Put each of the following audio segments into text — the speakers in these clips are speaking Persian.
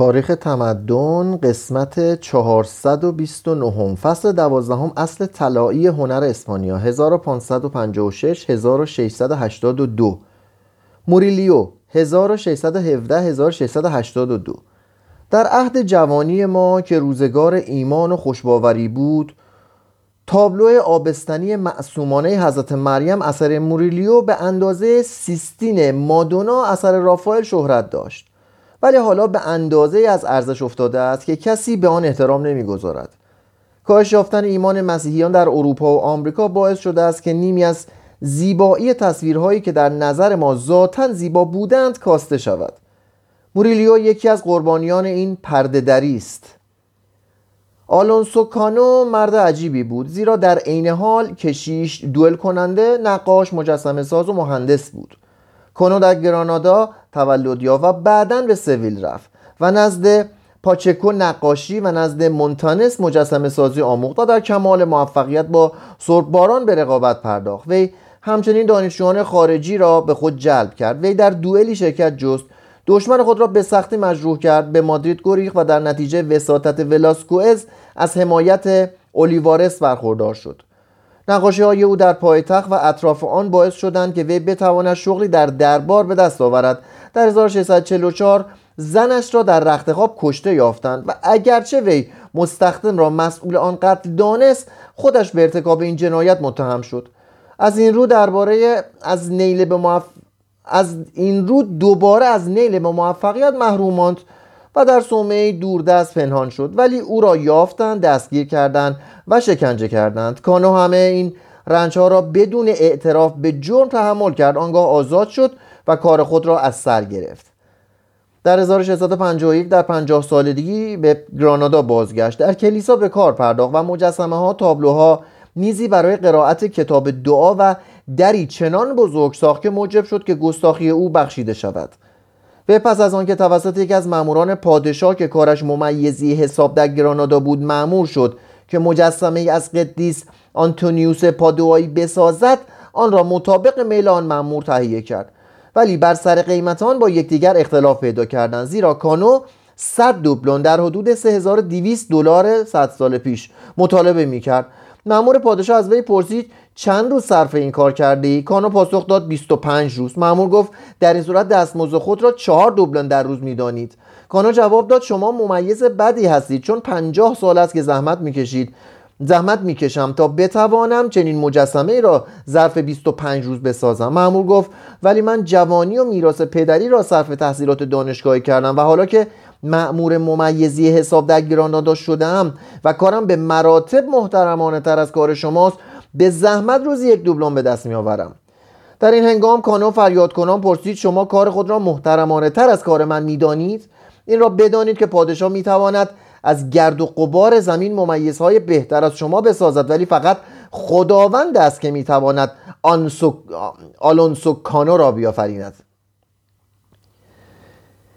تاریخ تمدن قسمت 429 فصل دوازدهم اصل طلایی هنر اسپانیا 1556 1682 موریلیو 1617 1682 در عهد جوانی ما که روزگار ایمان و خوشباوری بود تابلو آبستنی معصومانه حضرت مریم اثر موریلیو به اندازه سیستین مادونا اثر رافائل شهرت داشت. ولی حالا به اندازه از ارزش افتاده است که کسی به آن احترام نمی‌گذارد. کاهش یافتن ایمان مسیحیان در اروپا و آمریکا باعث شده است که نیمی از زیبایی تصویرهایی که در نظر ما ذاتا زیبا بودند کاسته شود. موریلیو یکی از قربانیان این پردهدری است. آلونسو کانو مرد عجیبی بود زیرا در عین حال کشیش دوئل کننده نقاش مجسمه ساز و مهندس بود. کانو در گرانادا تولد یافت و بعدا به سویل رفت و نزد پاچکو نقاشی و نزد مونتانس مجسمه سازی آموخت و در کمال موفقیت با سرباران به رقابت پرداخت. وی همچنین دانشجویان خارجی را به خود جلب کرد. وی در دوئلی شرکت جست. دشمن خود را به سختی مجروح کرد. به مادرید گریخت و در نتیجه وساطت ولاسکوئز از حمایت اولیوارس برخوردار شد. نقاشی های او در پایتخت و اطراف آن باعث شدند که وی بتواند شغلی در دربار به دست آورد. در 1644 زنش را در رخت خواب کشته یافتند و اگرچه وی مستخدم را مسئول آن قتل دانست خودش به ارتکاب این جنایت متهم شد. از این رو درباره از نیل به موف... از این رو دوباره از نیل به موفقیت محروم ماند. و در صومعه دوردست پنهان شد. ولی او را یافتند دستگیر کردند و شکنجه کردند. کانو همه این رنج ها را بدون اعتراف به جرم تحمل کرد. آنگاه آزاد شد و کار خود را از سر گرفت. در 1651 در 50 سالگی به گرانادا بازگشت. در کلیسا به کار پرداخت و مجسمه ها تابلوها نیزی برای قرائت کتاب دعا و دری چنان بزرگ ساخت که موجب شد که گستاخی او بخشیده شود. و پس از آنکه توسط یکی از ماموران پادشاه که کارش ممیزی حساب در گرانادا بود معمور شد که مجسمه از قدیس آنتونیوس پادوایی بسازد آن را مطابق میل آن مامور تهیه کرد. ولی بر سر قیمت آن با یکدیگر اختلاف پیدا کردند زیرا کانو 100 دوبلون در حدود 3200 دلار 100 سال پیش مطالبه می‌کرد. مأمور پادشاه از وی پرسید چند روز صرف این کار کرده ای؟ کانو پاسخ داد 25 روز. مأمور گفت در این صورت دستمزد خود را چهار دوبلن در روز می‌دانید. کانو جواب داد شما ممیز بدی هستید چون 50 سال است که زحمت می‌کشید. زحمت می‌کشم تا بتوانم چنین مجسمه را ظرف 25 روز بسازم. مأمور گفت ولی من جوانی و میراث پدری را صرف تحصیلات دانشگاهی کردم و حالا که مأمور ممیزی حساب در گرانادا شدم و کارم به مراتب محترمانه تر از کار شماست به زحمت روزی یک دوبلون به دست می آورم در این هنگام کانو فریاد کنان پرسید شما کار خود را محترمانه تر از کار من می‌دانید؟ این را بدانید که پادشاه می‌تواند از گرد و قبار زمین ممیزهای بهتر از شما بسازد ولی فقط خداوند است که می‌تواند آلونسو کانو را بیافریند.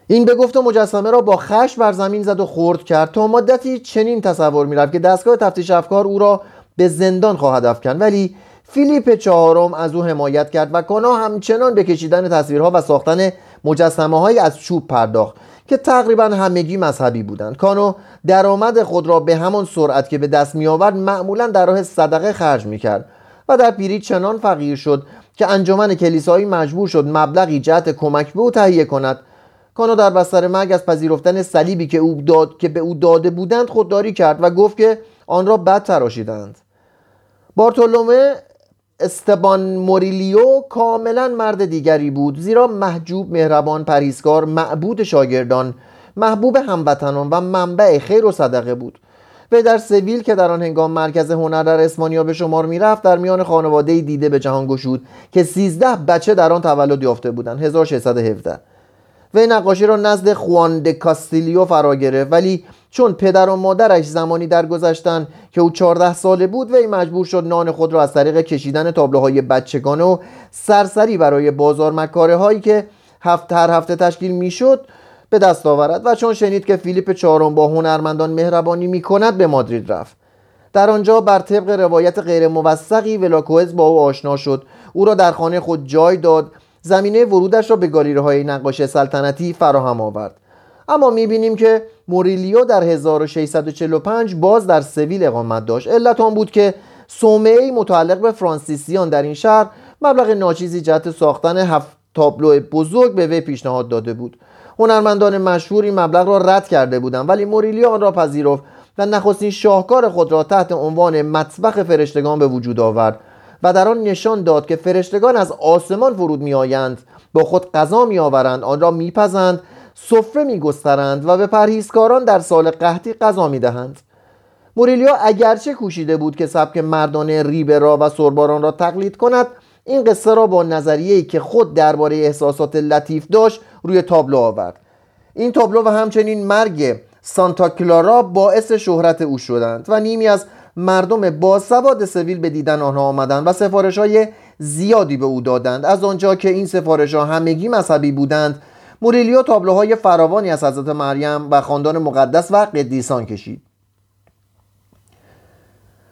این به گفت مجسمه را با خش بر زمین زد و خورد کرد تا مدتی چنین تصور می‌رفت که دستگاه تفتیش افکار او را به زندان خواهد افکن ولی فیلیپ چهارم از او حمایت کرد و کانا همچنان به کشیدن تصویرها و ساختن مجسمه های از چوب پرداخت که تقریبا همگی مذهبی بودند. کانو درآمد خود را به همان سرعت که به دست می آورد معمولا در راه صدقه خرج می کرد و در پیری چنان فقیر شد که انجمن کلیسایی مجبور شد مبلغی جهت کمک به او تهیه کند. کانو در بستر مرگ از پذیرفتن صلیبی که, او داد، که به او داده بودند خودداری کرد و گفت که آن را بد تراشیدند. بارتولومه استبان موریلیو کاملا مرد دیگری بود زیرا محجوب مهربان پریزکار معبود شاگردان محبوب هموطنان و منبع خیر و صدقه بود. و در سویل که در آن هنگام مرکز هنر در اسپانیا به شمار می‌رفت در میان خانواده دیده به جهان گشود که 13 بچه در آن تولد یافته بودند 1617 وی نقاشی را نزد خوان د کاستیلیو فرا گرفت. ولی چون پدر و مادرش زمانی درگذشتن که او 14 ساله بود وی مجبور شد نان خود را از طریق کشیدن تابلوهای بچگانه و سرسری برای بازار مکاره هایی که هفته هر هفته تشکیل می‌شد به دست آورد و چون شنید که فیلیپ چهارم با هنرمندان مهربانی می کند به مادرید رفت. در آنجا بر طبق روایت غیر موثقی ولاکوئز با او آشنا شد. او را در خانه خود جای داد زمینه ورودش را به گالیره های نقاش سلطنتی فراهم آورد. اما می‌بینیم که موریلیو در 1645 باز در سویل اقامت داشت. علت آن بود که صومعه متعلق به فرانسیسیان در این شهر مبلغ ناچیزی جهت ساختن هفت تابلو بزرگ به وی پیشنهاد داده بود. هنرمندان مشهور این مبلغ را رد کرده بودند ولی موریلیو آن را پذیرفت و نخستین شاهکار خود را تحت عنوان مطبخ فرشتگان به وجود آورد. و در آن نشان داد که فرشتگان از آسمان فرود میآیند با خود غذا میآورند آن را میپزند سفره میگسترند و به پرهیزکاران در سال قحطی غذا می‌دهند. موریلیو اگرچه کوشیده بود که سبک مردانه ریبرا و سرباران را تقلید کند این قصه را با نظریه‌ای که خود درباره احساسات لطیف داشت روی تابلو آورد. این تابلو و همچنین مرگ سانتا کلارا باعث شهرت او شدند و نیمی از مردم باسواد سویل به دیدن آنها آمدند و سفارش های زیادی به او دادند. از آنجا که این سفارش ها همگی مذهبی بودند موریلیو تابلوهای فراوانی از حضرت مریم و خاندان مقدس و قدیسان کشید.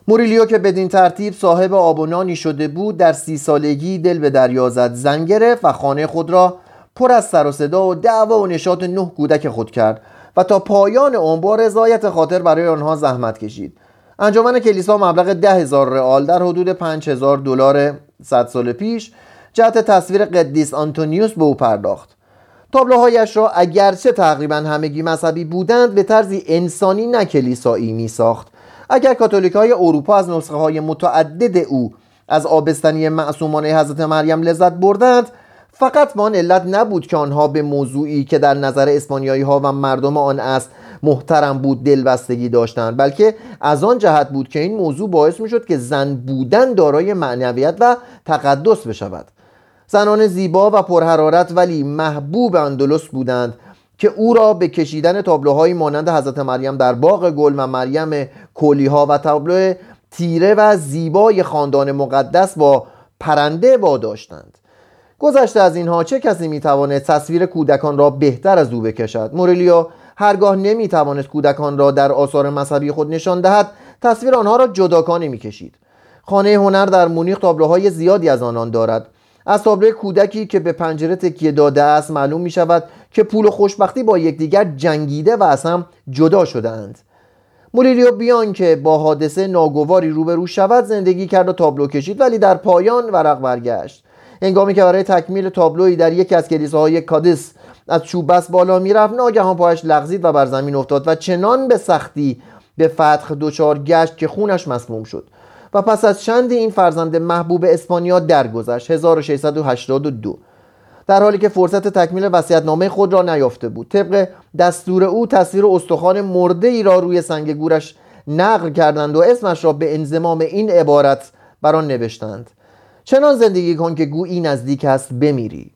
موریلیو که بدین ترتیب صاحب آب شده بود در سی سالگی دل به دریا زد زن گرفت و خانه خود را پر از سر و صدا و دعوا و نشاط نه کودک خود کرد و تا پایان عمر رضایت خاطر برای آنها زحمت کشید. انجمن کلیسا مبلغ ده هزار رئال در حدود پنج هزار دلار صد سال پیش جهت تصویر قدیس آنتونیوس به او پرداخت. تابلوهایش را اگرچه تقریبا همگی مذهبی بودند به طرزی انسانی نه کلیسایی می ساخت اگر کاتولیک های اروپا از نسخه های متعدد او از آبستنی معصومانه حضرت مریم لذت بردند فقط با آن علت نبود که آنها به موضوعی که در نظر اسپانیایی ها و مردم آن است محترم بود دلبستگی داشتند بلکه از آن جهت بود که این موضوع باعث می شد که زن بودن دارای معنویت و تقدس بشود. زنان زیبا و پرحرارت ولی محبوب اندلس بودند که او را به کشیدن تابلوهایی مانند حضرت مریم در باغ گل و مریم کولیها و تابلو تیره و زیبای خاندان مقدس با پرنده واداشتند. گذشته از اینها چه کسی می‌تواند تصویر کودکان را بهتر از او بکشد؟ موریلیو هرگاه نمی‌توانست کودکان را در آثار مذهبی خود نشان دهد تصویر آنها را جداکانه می‌کشید. خانه هنر در مونیخ تابلوهای زیادی از آنان دارد. از تابلو کودکی که به پنجره تکیه داده است معلوم می شود که پول و خوشبختی با یکدیگر جنگیده و از هم جدا شدهاند. موریلیو بیان که با حادثه ناگواری روبرو شود زندگی کرد و تابلو کشید ولی در پایان ورق برگشت. هنگامی که برای تکمیل تابلوی در یکی از کلیساهای کادس از چوب بس بالا می‌رفت ناگهان پایش لغزید و بر زمین افتاد و چنان به سختی به فتح دچار گشت که خونش مسموم شد. و پس از چندی این فرزند محبوب اسپانیا درگذشت 1682 در حالی که فرصت تکمیل نامه خود را نیافته بود طبق دستور او تصویر استخوان مرده ای را روی سنگ گورش نقل کردند و اسمش را به انضمام این عبارت بر آن نوشتند. چنان زندگی کن که گویی نزدیک است بمیری.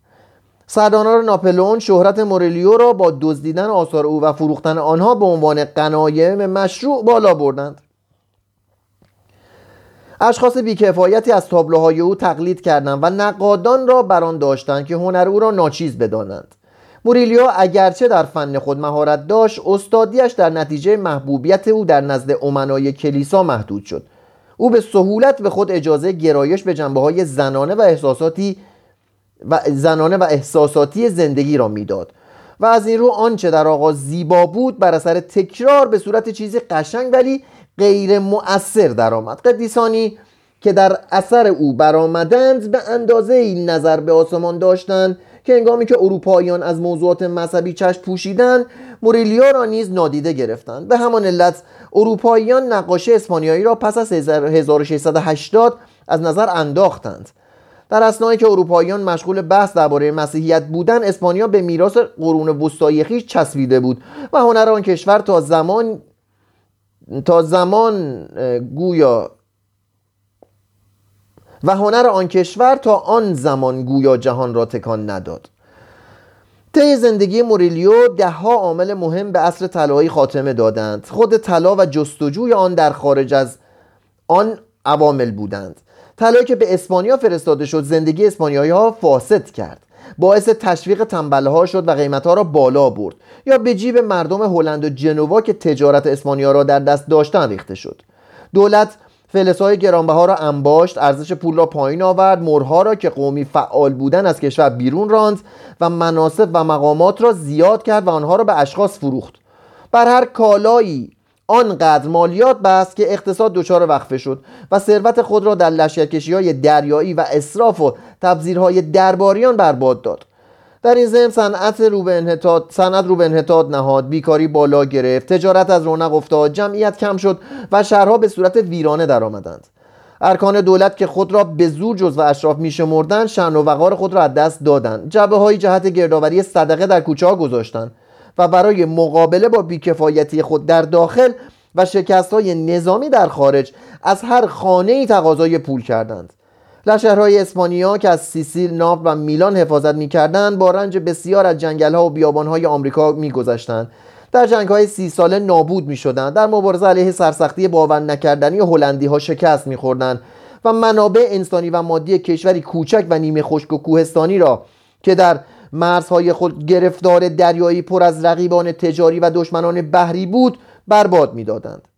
سردانار ناپلئون شهرت مورلیو را با دزدیدن آثار او و فروختن آنها به عنوان قنایم مشروع بالا بردند. اشخاص بیکفایتی از تابلوهای او تقلید کردند و نقادان را بران داشتند که هنر او را ناچیز بدانند. موریلیو اگرچه در فن خود مهارت داشت استادیش در نتیجه محبوبیت او در نزد امنای کلیسا محدود شد. او به سهولت به خود اجازه گرایش به جنبه های زنانه و احساساتی و زنانه و احساساتی زندگی را می‌داد. و از این رو آنچه در آغاز زیبا بود بر اثر تکرار به صورت چیزی قشنگ ولی غیر مؤثر درآمد. قدیسانی که در اثر او برآمدند به اندازه این نظر به آسمان داشتند که انگامی که اروپاییان از موضوعات مذهبی چشم پوشیدند موریلیا را نیز نادیده گرفتند. به همان علت اروپاییان نقاشی اسپانیایی را پس از 1680 از نظر انداختند. در اسنایی که اروپاییان مشغول بحث درباره مسیحیت بودند اسپانیا به میراث قرون وسطایی خویش چسبیده بود و هنر آن کشور تا زمان تا زمان گویا و هنر آن کشور تا آن زمان گویا جهان را تکان نداد. طی زندگی موریلیو دهها عامل مهم به اصر طلایی خاتمه دادند. خود طلا و جستجوی آن در خارج از آن عوامل بودند. طلایی که به اسپانیا فرستاده شد زندگی اسپانیایی ها فاسد کرد. باعث تشویق تنبله ها شد و قیمت ها را بالا برد. یا به جیب مردم هلند و جنوا که تجارت اسپانیا را در دست داشتن ریخته شد. دولت فلسای گرانبها را انباشت ارزش پول را پایین آورد مرها را که قومی فعال بودن از کشور بیرون راند و مناسب و مقامات را زیاد کرد و آنها را به اشخاص فروخت. بر هر کالایی آنقدر مالیات بست که اقتصاد دچار وقفه شد و ثروت خود را در لشکرکشی های دریایی و اصراف و تبذیرهای درباریان برباد داد. در این ضمن صنعت رو به انحطاط صنعت رو به انحطاط نهاد بیکاری بالا گرفت تجارت از رونق افتاد جمعیت کم شد و شهرها به صورت ویرانه درآمدند. ارکان دولت که خود را به زور جز و اشراف میشمردند شأن و وقار خود را از دست دادند. جبه های جهت گردآوری صدقه در کوچه ها گذاشتند و برای مقابله با بیکفایتی خود در داخل و شکست های نظامی در خارج از هر خانه ای تقاضای پول کردند. لشکرهای اسپانیا که از سیسیل ناف و میلان حفاظت می‌کردند با رنج بسیار از جنگل ها و بیابان های آمریکا میگذشتند. در جنگ های سی ساله نابود می شدند در مبارزه علیه سرسختی باور نکردنی هلندی ها شکست می خوردن و منابع انسانی و مادی کشوری کوچک و نیمه خشک و کوهستانی را که در مرزهای خود گرفتار دریایی پر از رقیبان تجاری و دشمنان بحری بود برباد می‌دادند.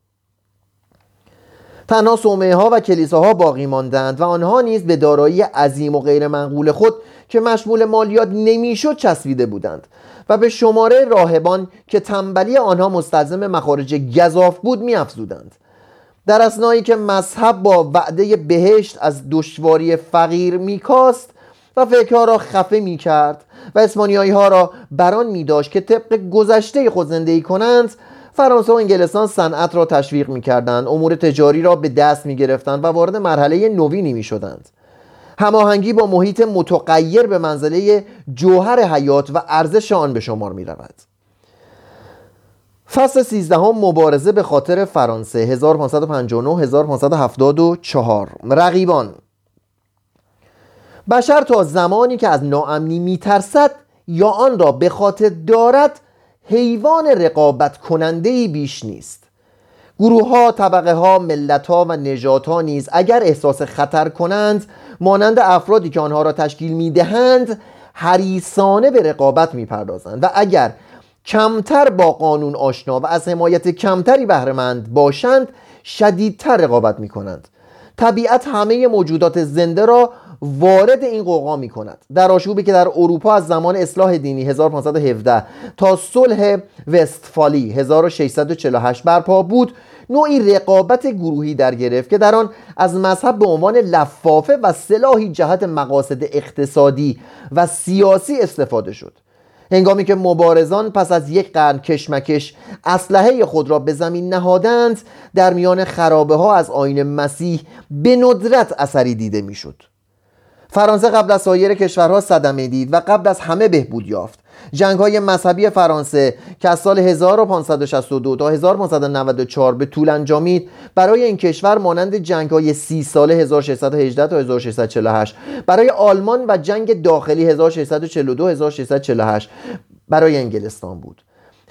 تنها صومعه ها و کلیساها باقی ماندند و آنها نیز به دارایی عظیم و غیر منقول خود که مشمول مالیات نمی‌شد چسبیده بودند و به شماره راهبان که تنبلی آنها مستلزم مخارج گذاف بود میافزودند. در اسنایی که مذهب با وعده بهشت از دشواری فقیر میکاست و فکرها را خفه می‌کرد و اسپانیایی ها را بران می داشت که طبق گذشته خود زندگی کنند فرانسه و انگلستان صنعت را تشویق می کردند امور تجاری را به دست می گرفتند و وارد مرحله نوینی می شدند هماهنگی با محیط متغیر به منزله جوهر حیات و ارزش آن به شمار می رود فصل 13 مبارزه به خاطر فرانسه. 1559 1574 رقیبان. بشر تا زمانی که از ناامنی میترسد یا آن را به خاطر دارد حیوان رقابت کننده بیش نیست. گروه ها، طبقه ها، ملت ها و نجات ها نیز اگر احساس خطر کنند مانند افرادی که آنها را تشکیل می دهند حریصانه به رقابت می پردازند و اگر کمتر با قانون آشنا و از حمایت کمتری بهرهمند باشند شدیدتر رقابت می کنند طبیعت همه موجودات زنده را وارد این قوقا می کند در آشوبی که در اروپا از زمان اصلاح دینی 1517 تا صلح وستفالی 1648 برپا بود نوعی رقابت گروهی در گرفت که در آن از مذهب به عنوان لفافه و سلاحی جهت مقاصد اقتصادی و سیاسی استفاده شد هنگامی که مبارزان پس از یک قرن کشمکش اسلحه خود را به زمین نهادند در میان خرابه ها از آین مسیح به ندرت اثری دیده می‌شد. فرانسه قبل از سایر کشورها صدمه دید و قبل از همه بهبود یافت. جنگ های مذهبی فرانسه که از سال 1562 تا 1594 به طول انجامید برای این کشور مانند جنگ های سی ساله 1618 تا 1648 برای آلمان و جنگ داخلی 1642 1648 برای انگلستان بود.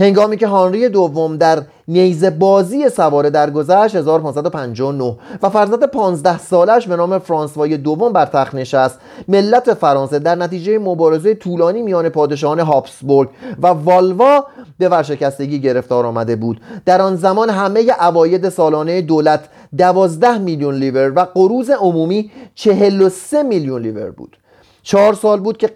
هنگامی که هانری دوم در نیزه بازی سواره درگذشت 1559 و فرزند 15 سالش به نام فرانسوای دوم بر تخت نشست ملت فرانسه در نتیجه مبارزه طولانی میان پادشاهان هابسبورگ و والوا به ورشکستگی گرفتار آمده بود. در آن زمان همه عواید سالانه دولت 12 میلیون لیور و قروض عمومی 43 میلیون لیور بود. چهار سال بود که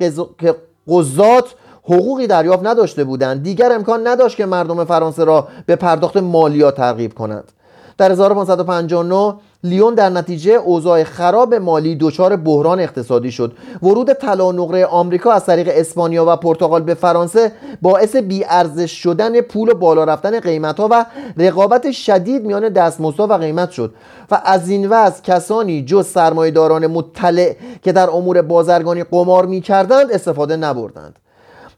قضات حقوقی دریافت نداشته بودند. دیگر امکان نداشت که مردم فرانسه را به پرداخت مالیات ترغیب کنند. در 1559 لیون در نتیجه اوضاع خراب مالی دچار بحران اقتصادی شد. ورود طلا نقره آمریکا از طریق اسپانیا و پرتغال به فرانسه باعث بیارزش شدن پول و بالا رفتن قیمت ها و رقابت شدید میان دستمزدها و قیمت شد. و از این وضع کسانی جز سرمایهداران مطلع که در امور بازرگانی قمار می‌کردند استفاده نبردند.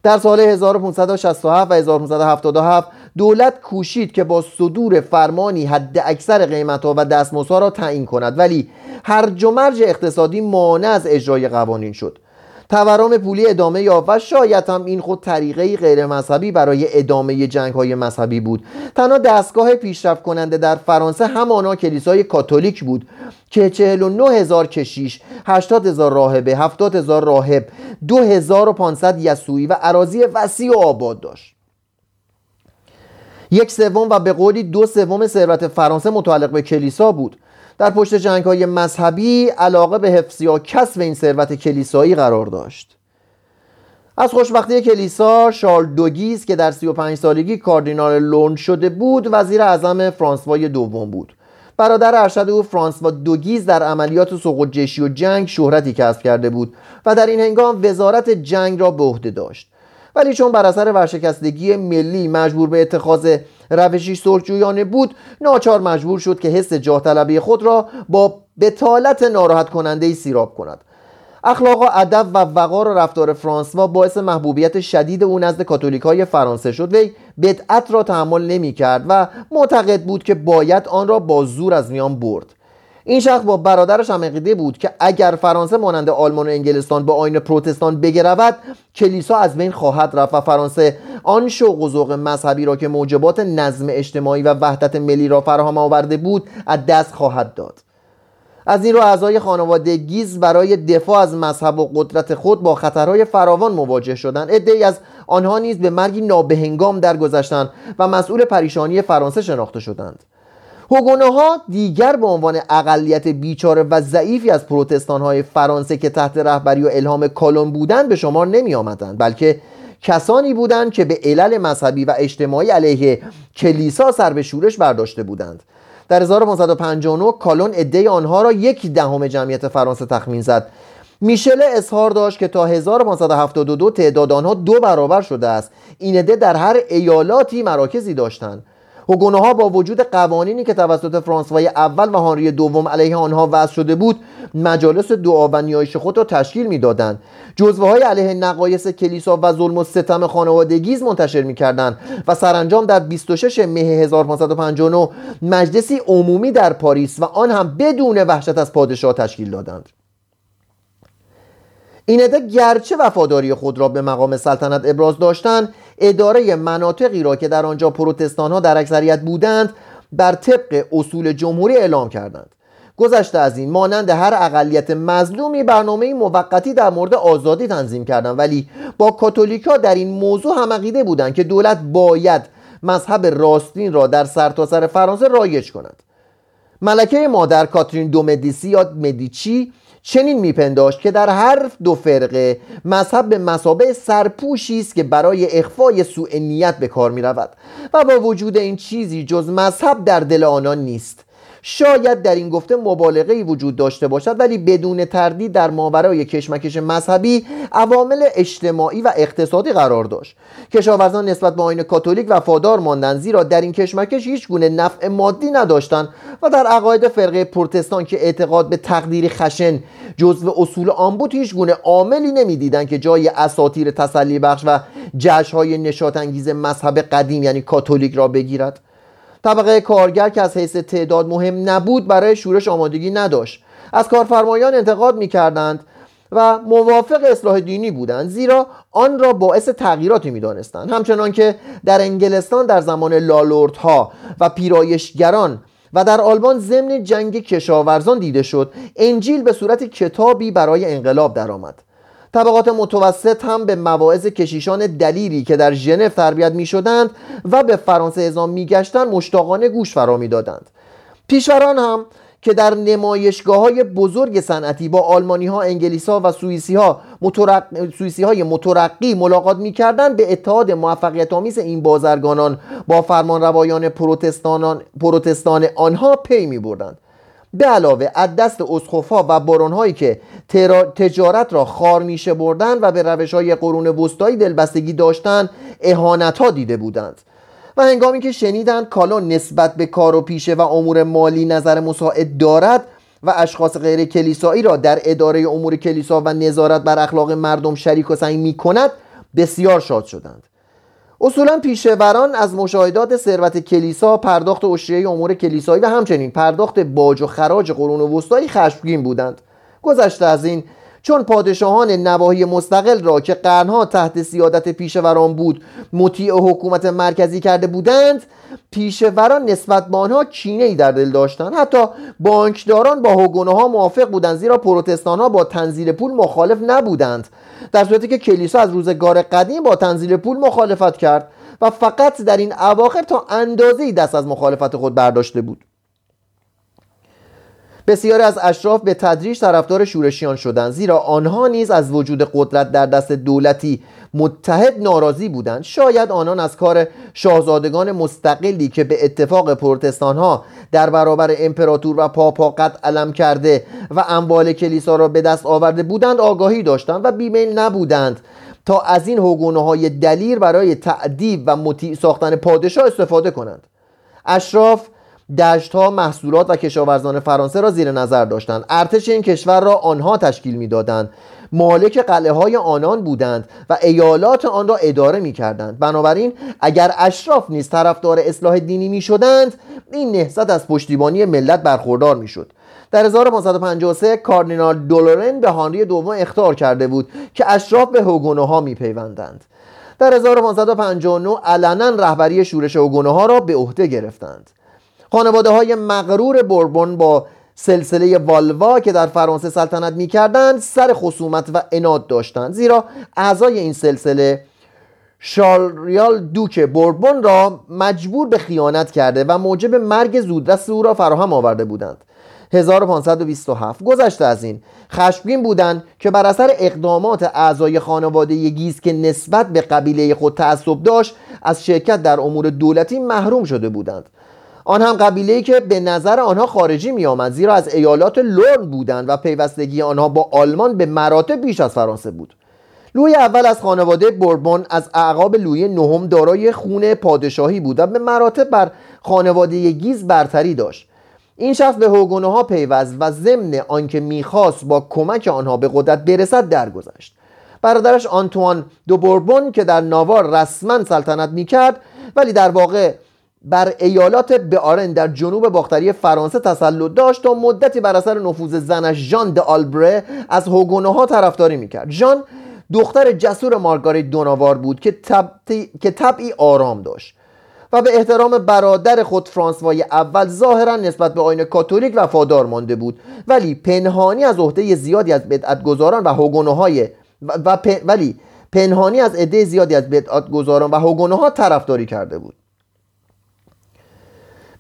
در سال 1567 و 1577 دولت کوشید که با صدور فرمانی حد اکثر قیمت ها و دستمزدها را تعیین کند ولی هر و مرج اقتصادی مانع از اجرای قوانین شد. تورم پولی ادامه یافت و شاید هم این خود طریقه غیر مذهبی برای ادامه جنگ های مذهبی بود. تنها دستگاه پیشرفت کننده در فرانسه همانا کلیسای کاتولیک بود که 49 هزار کشیش 80 هزار راهبه 70 هزار راهب 2500 یسوعی و عراضی وسیع و آباد داشت. یک سوم و به قولی دو سوم ثروت فرانسه متعلق به کلیسا بود. در پشت جنگ های مذهبی علاقه به حفظ یا کسب این ثروت کلیسایی قرار داشت. از خوشبختی کلیسا شارل دوگیز که در 35 سالگی کاردینال لون شده بود وزیر اعظم فرانسوای دوم بود. برادر ارشد او فرانسوا دوگیز در عملیات سقوط جشی و جنگ شهرتی کسب کرده بود و در این هنگام وزارت جنگ را به عهده داشت. ولی چون بر اثر ورشکستگی ملی مجبور به اتخاذ روشی سرخجویانه بود ناچار مجبور شد که حس جاه طلبی خود را با بتالت ناراحت کننده ای سیراب کند. اخلاق و ادب و وقار و رفتار فرانسوا باعث محبوبیت شدید او نزد کاتولیک های فرانسه شد. وی بدعت را تحمل نمی کرد و معتقد بود که باید آن را با زور از میان برد. این شخص با برادرش هم عقیده بود که اگر فرانسه مانند آلمان و انگلستان با آین پروتستان بگرود کلیسا از بین خواهد رفت و فرانسه آن شوق و ذوق مذهبی را که موجبات نظم اجتماعی و وحدت ملی را فراهم آورده بود از دست خواهد داد. از این رو اعضای خانواده گیز برای دفاع از مذهب و قدرت خود با خطرهای فراوان مواجه شدند. عدهای از آنها نیز به مرگی نابهنگام درگذشتند و مسئول پریشانی فرانسه شناخته شدند. ها دیگر به عنوان اقلیت بیچاره و ضعیفی از پروتستان های فرانسه که تحت رهبری و الهام کالون بودند به شمار نمی آمدند بلکه کسانی بودند که به علل مذهبی و اجتماعی علیه کلیسا سر به شورش برداشته بودند. در 1559 کالون عده آنها را یک دهم جمعیت فرانسه تخمین زد. میشل اظهار داشت که تا 1572 تعداد آنها دو برابر شده است. این عده در هر ایالاتی مراکزی داشتند. ها با وجود قوانینی که توسط فرانسوای اول و هانری دوم علیه آنها وضع شده بود مجالس دعا و نیایش خود را تشکیل می‌دادند. جزوه های علیه نقایص کلیسا و ظلم و ستم خانوادگیز منتشر می‌کردند و سرانجام در 26 مه 1559 مجلسی عمومی در پاریس و آن هم بدون وحشت از پادشاه تشکیل دادند. این عده گرچه وفاداری خود را به مقام سلطنت ابراز داشتند اداره مناطقی را که در آنجا پروتستان ها در اکثریت بودند بر طبق اصول جمهوری اعلام کردند. گذشته از این مانند هر اقلیت مظلومی برنامه موقتی در مورد آزادی تنظیم کردند ولی با کاتولیکا در این موضوع هم عقیده بودند که دولت باید مذهب راستین را در سرتاسر سر فرانسه رایج کند. ملکه مادر کاترین دو مدیسی یا مدیچی چنین میپنداشت که در هر دو فرقه مذهب به مسابه سرپوشی است که برای اخفای سوء نیت به کار می‌رود و با وجود این چیزی جز مذهب در دل آنان نیست. شاید در این گفته مبالغه وجود داشته باشد ولی بدون تردید در ماورای کشمکش مذهبی عوامل اجتماعی و اقتصادی قرار داشت. کشاورزان نسبت به آین کاتولیک وفادار ماندند زیرا در این کشمکش هیچ گونه نفع مادی نداشتند و در عقاید فرقه پروتستان که اعتقاد به تقدیر خشن جزو اصول آن بود هیچ گونه عاملی نمی‌دیدند که جای اساتیر تسلی بخش و جشنهای نشاط انگیز مذهب قدیم یعنی کاتولیک را بگیرد. طبقه کارگر که از حیث تعداد مهم نبود برای شورش آمادگی نداشت. از کارفرمایان انتقاد می کردند و موافق اصلاح دینی بودند زیرا آن را باعث تغییراتی می دانستند همچنان که در انگلستان در زمان ها و پیرایشگران و در آلمان ضمن جنگ کشاورزان دیده شد انجیل به صورت کتابی برای انقلاب درآمد. طبقات متوسط هم به مواعظ کشیشان دلیری که در ژنو تربیت می شدند و به فرانسه ازام می گشتند مشتاقانه گوش فرا می دادند پیشوران هم که در نمایشگاه های بزرگ صنعتی با آلمانی ها، انگلیس ها و سوئیسی ها مترق... سوئیسی های مترقی ملاقات می کردن به اتحاد موفقیت آمیز این بازرگانان. با فرمان روایان پروتستان آنها پی می بردند به علاوه از دست اسخفا و هایی که تجارت را خار میشه بردن و به روش های قرون وسطایی دلبستگی داشتند اهانت ها دیده بودند. و هنگامی که شنیدند کالا نسبت به کار و پیشه و امور مالی نظر مساعد دارد و اشخاص غیر کلیسایی را در اداره امور کلیسا و نظارت بر اخلاق مردم شریک و سعی می کند بسیار شاد شدند. اصولا پیشوران از مشاهدات ثروت کلیسا پرداخت اشریه امور کلیسایی و همچنین پرداخت باج و خراج قرون وسطایی خشمگین بودند. گذشته از این چون پادشاهان نواحی مستقل را که قرنها تحت سیادت پیشوران بود مطیع حکومت مرکزی کرده بودند پیشوران نسبت به آنها کینه ای در دل داشتند. حتی بانکداران با هگونه ها موافق بودند زیرا پروتستان ها با تنزیل پول مخالف نبودند. در صورتی که کلیسا از روزگار قدیم با تنزیل پول مخالفت کرد و فقط در این اواخر تا اندازه دست از مخالفت خود برداشته بود. بسیاری از اشراف به تدریج طرفدار شورشیان شدند زیرا آنها نیز از وجود قدرت در دست دولتی متحد ناراضی بودند. شاید آنان از کار شاهزادگان مستقلی که به اتفاق پروتستان ها در برابر امپراتور و پاپا قد علم کرده و اموال کلیسا را به دست آورده بودند آگاهی داشتند و بیمیل نبودند تا از این حقونه های دلیر برای تعدیب و مطیع ساختن پادشاه استفاده کنند. اشراف دشت ها محصولات و کشاورزان فرانسه را زیر نظر داشتند. ارتش این کشور را آنها تشکیل می‌دادند. مالک قلعه های آنان بودند و ایالات آن را اداره می کردند بنابراین اگر اشراف نیز طرفدار اصلاح دینی می شدند این نهضت از پشتیبانی ملت برخوردار می شد در 1553 کاردینال دولورن به هانری دوم اختار کرده بود که اشراف به هوگونه ها می پیوندند در 1559 علنا رهبری شورش هوگونه ها را به عهده گرفتند. خانواده های مغرور بوربون با سلسله والوا که در فرانسه سلطنت می کردند سر خصومت و اناد داشتند. زیرا اعضای این سلسله شاریال دوک بوربون را مجبور به خیانت کرده و موجب مرگ زودرس او را فراهم آورده بودند. 1527 گذشته از این. خشمگین بودند که بر اثر اقدامات اعضای خانواده گیز که نسبت به قبیله خود تعصب داشت از شرکت در امور دولتی محروم شده بودند. آن هم قبیله که به نظر آنها خارجی می آمد زیرا از ایالات لورن بودند و پیوستگی آنها با آلمان به مراتب بیش از فرانسه بود. لوی اول از خانواده بوربون از اعقاب لوی نهم دارای خون پادشاهی بود و به مراتب بر خانواده گیز برتری داشت. این شخص به هوگونه ها پیوست و ضمن آنکه می‌خواست با کمک آنها به قدرت برسد درگذشت. برادرش آنتوان دو بوربون که در ناوار رسما سلطنت می‌کرد ولی در واقع بر ایالات بیارن در جنوب باختری فرانسه تسلط داشت تا مدتی بر اثر نفوذ زنش ژان د آلبره از هوگونه ها طرفداری می‌کرد. ژان دختر جسور مارگاریت دوناوار بود که, که طبعی آرام داشت و به احترام برادر خود فرانسوای اول ظاهرا نسبت به آین کاتولیک وفادار مانده بود ولی پنهانی از عهده زیادی از بدعتگزاران و هوگونه های و, ولی پنهانی از عده زیادی از بدعتگزاران و هوگونه ها طرفداری کرده بود.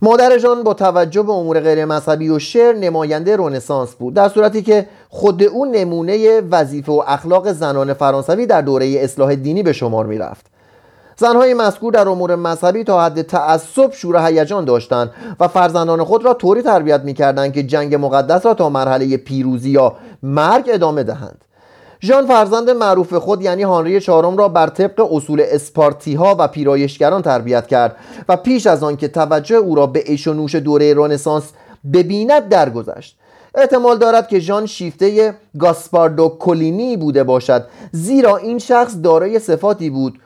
مادر با توجه به امور غیر مذهبی و شعر نماینده رونسانس بود در صورتی که خود او نمونه وظیفه و اخلاق زنان فرانسوی در دوره اصلاح دینی به شمار می رفت زنهای مذکور در امور مذهبی تا حد تعصب شور هیجان داشتند و فرزندان خود را طوری تربیت می‌کردند که جنگ مقدس را تا مرحله پیروزی یا مرگ ادامه دهند. ژان فرزند معروف خود یعنی هانری چهارم را بر طبق اصول اسپارتی ها و پیرایشگران تربیت کرد و پیش از آن که توجه او را به ایش و نوش دوره رنسانس ببیند درگذشت. احتمال دارد که ژان شیفته گاسپاردو کولینی بوده باشد زیرا این شخص دارای صفاتی بود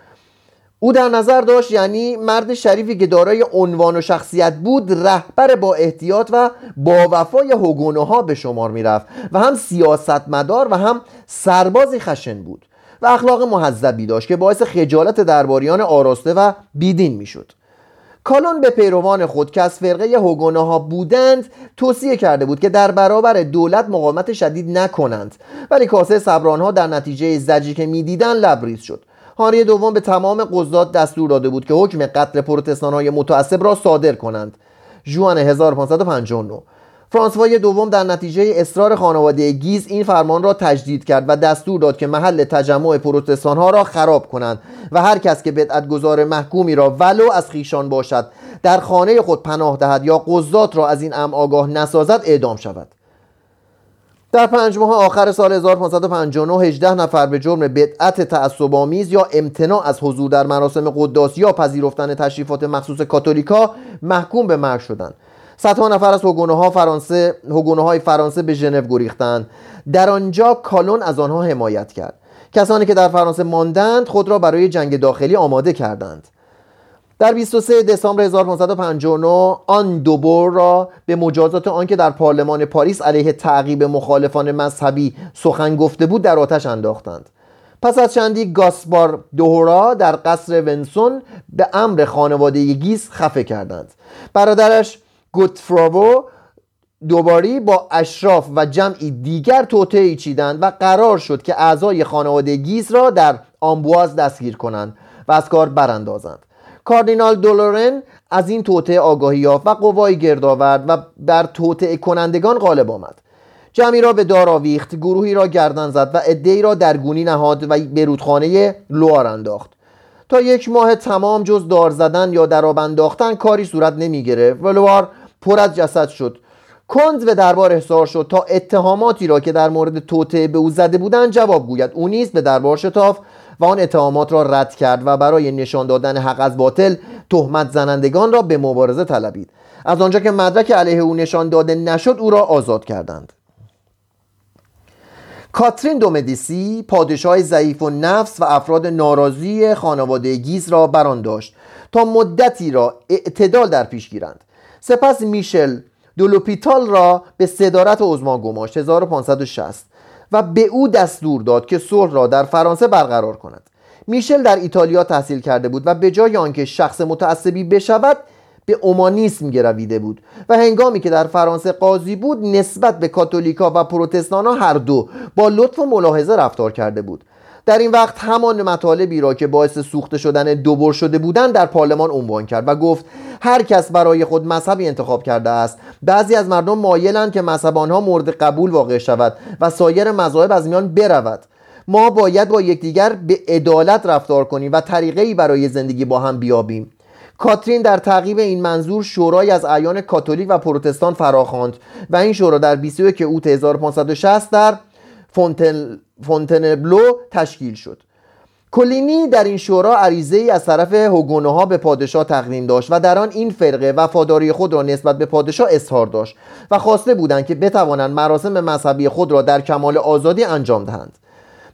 او در نظر داشت یعنی مرد شریفی که دارای عنوان و شخصیت بود رهبر با احتیاط و با وفای هگونه ها به شمار می‌رفت و هم سیاستمدار و هم سربازی خشن بود و اخلاق محذبی داشت که باعث خجالت درباریان آراسته و بیدین می‌شد. کالون به پیروان خود که از فرقه هگونه ها بودند توصیه کرده بود که در برابر دولت مقاومت شدید نکنند ولی کاسه صبران ها در نتیجه زجی که می‌دیدند لبریز شد. هانری دوم به تمام قضات دستور داده بود که حکم قتل پروتستان های متعصب را صادر کنند. جوان 1559 فرانسوای دوم در نتیجه اصرار خانواده گیز این فرمان را تجدید کرد و دستور داد که محل تجمع پروتستان ها را خراب کنند و هر کس که بدعتگذار محکومی را ولو از خیشان باشد در خانه خود پناه دهد یا قضات را از این ام آگاه نسازد اعدام شود. در پنج ماه آخر سال 1559 18 نفر به جرم بدعت تعصب‌آمیز یا امتناع از حضور در مراسم قداسی یا پذیرفتن تشریفات مخصوص کاتولیکا محکوم به مرگ شدند. صدها نفر از هگونه ها فرانسه های فرانسه به ژنو گریختند. در آنجا کالون از آنها حمایت کرد. کسانی که در فرانسه ماندند خود را برای جنگ داخلی آماده کردند. در 23 دسامبر 1559 آن دوبور را به مجازات آنکه در پارلمان پاریس علیه تعقیب مخالفان مذهبی سخن گفته بود در آتش انداختند. پس از چندی گاسبار دوهورا در قصر ونسون به امر خانواده گیس خفه کردند. برادرش گوتفراوو دوباری با اشراف و جمعی دیگر توطعه چیدند و قرار شد که اعضای خانواده گیز را در آمبواز دستگیر کنند و از کار براندازند. کاردینال دولورن از این توطعه آگاهی یافت و قوای گرد آورد و بر توطعه کنندگان غالب آمد. جمعی را به دار آویخت گروهی را گردن زد و عدهای را در گونی نهاد و به رودخانه لوار انداخت. تا یک ماه تمام جز دار زدن یا درآب انداختن کاری صورت نمی گرفت و لوار پر از جسد شد. کند به دربار احضار شد تا اتهاماتی را که در مورد توطعه به او زده بودند جواب گوید. او نیز به دربار شتاف و آن اتهامات را رد کرد و برای نشان دادن حق از باطل تهمت زنندگان را به مبارزه طلبید. از آنجا که مدرک علیه او نشان داده نشد او را آزاد کردند. کاترین دومدیسی پادشاه ضعیف و نفس و افراد ناراضی خانواده گیز را بران داشت تا مدتی را اعتدال در پیش گیرند. سپس میشل دولوپیتال را به صدارت عزما گماشت 1560 و به او دستور داد که صلح را در فرانسه برقرار کند. میشل در ایتالیا تحصیل کرده بود و به جای آنکه شخص متعصبی بشود به اومانیسم گرویده بود و هنگامی که در فرانسه قاضی بود نسبت به کاتولیکا و پروتستان ها هر دو با لطف و ملاحظه رفتار کرده بود. در این وقت همان مطالبی را که باعث سوخته شدن دوبر شده بودند در پارلمان عنوان کرد و گفت هر کس برای خود مذهبی انتخاب کرده است. بعضی از مردم مایلند که مذهب آنها مورد قبول واقع شود و سایر مذاهب از میان برود. ما باید با یکدیگر به عدالت رفتار کنیم و طریقه برای زندگی با هم بیابیم. کاترین در تعقیب این منظور شورای از ایان کاتولیک و پروتستان فراخواند و این شورا در 21 اوت 1560 در فونتن فونتنبلو تشکیل شد. کلینی در این شورا عریضه ای از طرف هوگونوها به پادشاه تقدیم داشت و در آن این فرقه وفاداری خود را نسبت به پادشاه اظهار داشت و خواسته بودند که بتوانند مراسم مذهبی خود را در کمال آزادی انجام دهند.